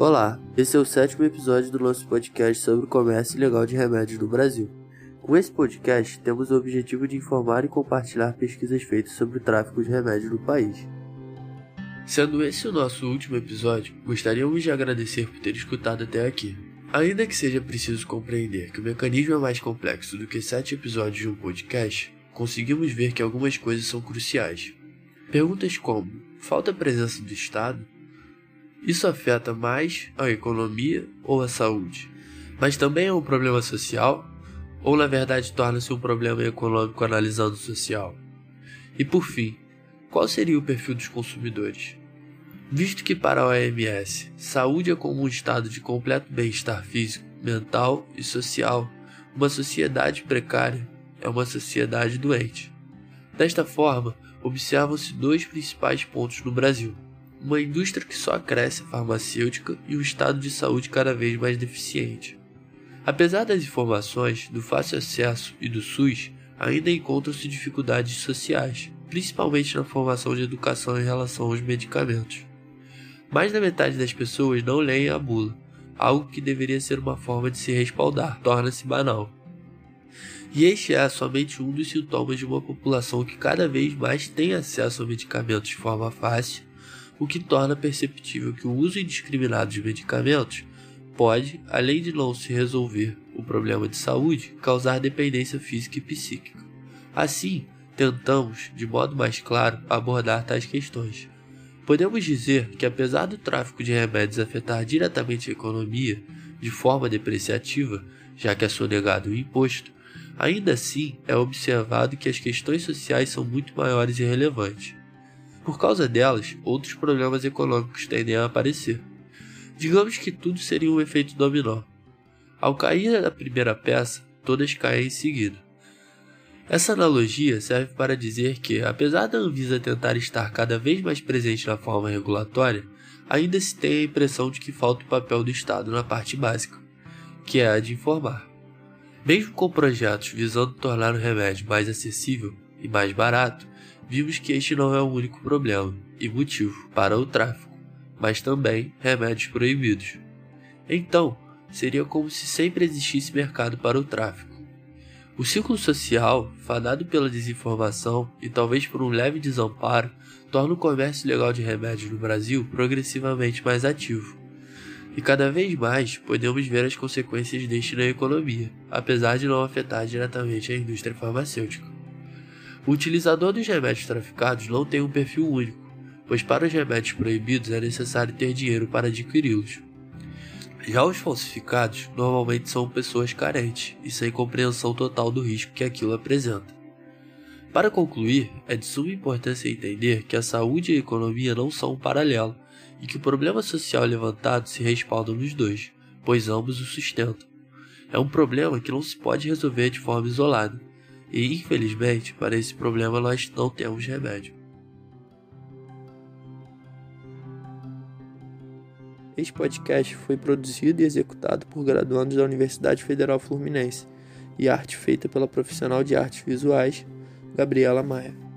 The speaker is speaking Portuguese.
Olá, esse é o sétimo episódio do nosso podcast sobre o comércio ilegal de remédios no Brasil. Com esse podcast, temos o objetivo de informar e compartilhar pesquisas feitas sobre o tráfico de remédios no país. Sendo esse o nosso último episódio, gostaríamos de agradecer por ter escutado até aqui. Ainda que seja preciso compreender que o mecanismo é mais complexo do que sete episódios de um podcast, conseguimos ver que algumas coisas são cruciais. Perguntas como: falta presença do Estado? Isso afeta mais a economia ou a saúde? Mas também é um problema social? Ou na verdade torna-se um problema econômico analisando o social? E por fim, qual seria o perfil dos consumidores? Visto que para a OMS, saúde é como um estado de completo bem-estar físico, mental e social, uma sociedade precária é uma sociedade doente. Desta forma, observam-se dois principais pontos no Brasil uma indústria que só cresce farmacêutica e um estado de saúde cada vez mais deficiente. Apesar das informações, do fácil acesso e do SUS, ainda encontram-se dificuldades sociais, principalmente na formação de educação em relação aos medicamentos. Mais da metade das pessoas não leem a bula, algo que deveria ser uma forma de se respaldar, torna-se banal. E este é somente um dos sintomas de uma população que cada vez mais tem acesso a medicamentos de forma fácil o que torna perceptível que o uso indiscriminado de medicamentos pode, além de não se resolver o problema de saúde, causar dependência física e psíquica. Assim, tentamos, de modo mais claro, abordar tais questões. Podemos dizer que, apesar do tráfico de remédios afetar diretamente a economia de forma depreciativa, já que é sonegado o imposto, ainda assim é observado que as questões sociais são muito maiores e relevantes. Por causa delas, outros problemas econômicos tendem a aparecer. Digamos que tudo seria um efeito dominó. Ao cair a primeira peça, todas caem em seguida. Essa analogia serve para dizer que, apesar da Anvisa tentar estar cada vez mais presente na forma regulatória, ainda se tem a impressão de que falta o papel do Estado na parte básica, que é a de informar. Mesmo com projetos visando tornar o remédio mais acessível e mais barato, vimos que este não é o único problema e motivo para o tráfico, mas também remédios proibidos. Então, seria como se sempre existisse mercado para o tráfico. O ciclo social, fadado pela desinformação e talvez por um leve desamparo, torna o comércio ilegal de remédios no Brasil progressivamente mais ativo. E cada vez mais podemos ver as consequências deste na economia, apesar de não afetar diretamente a indústria farmacêutica. O utilizador dos remédios traficados não tem um perfil único, pois para os remédios proibidos é necessário ter dinheiro para adquiri-los. Já os falsificados normalmente são pessoas carentes e sem compreensão total do risco que aquilo apresenta. Para concluir, é de suma importância entender que a saúde e a economia não são um paralelo e que o problema social levantado se respalda nos dois, pois ambos o sustentam. É um problema que não se pode resolver de forma isolada, e infelizmente, para esse problema nós não temos remédio. Este podcast foi produzido e executado por graduandos da Universidade Federal Fluminense e arte feita pela profissional de artes visuais Gabriela Maia.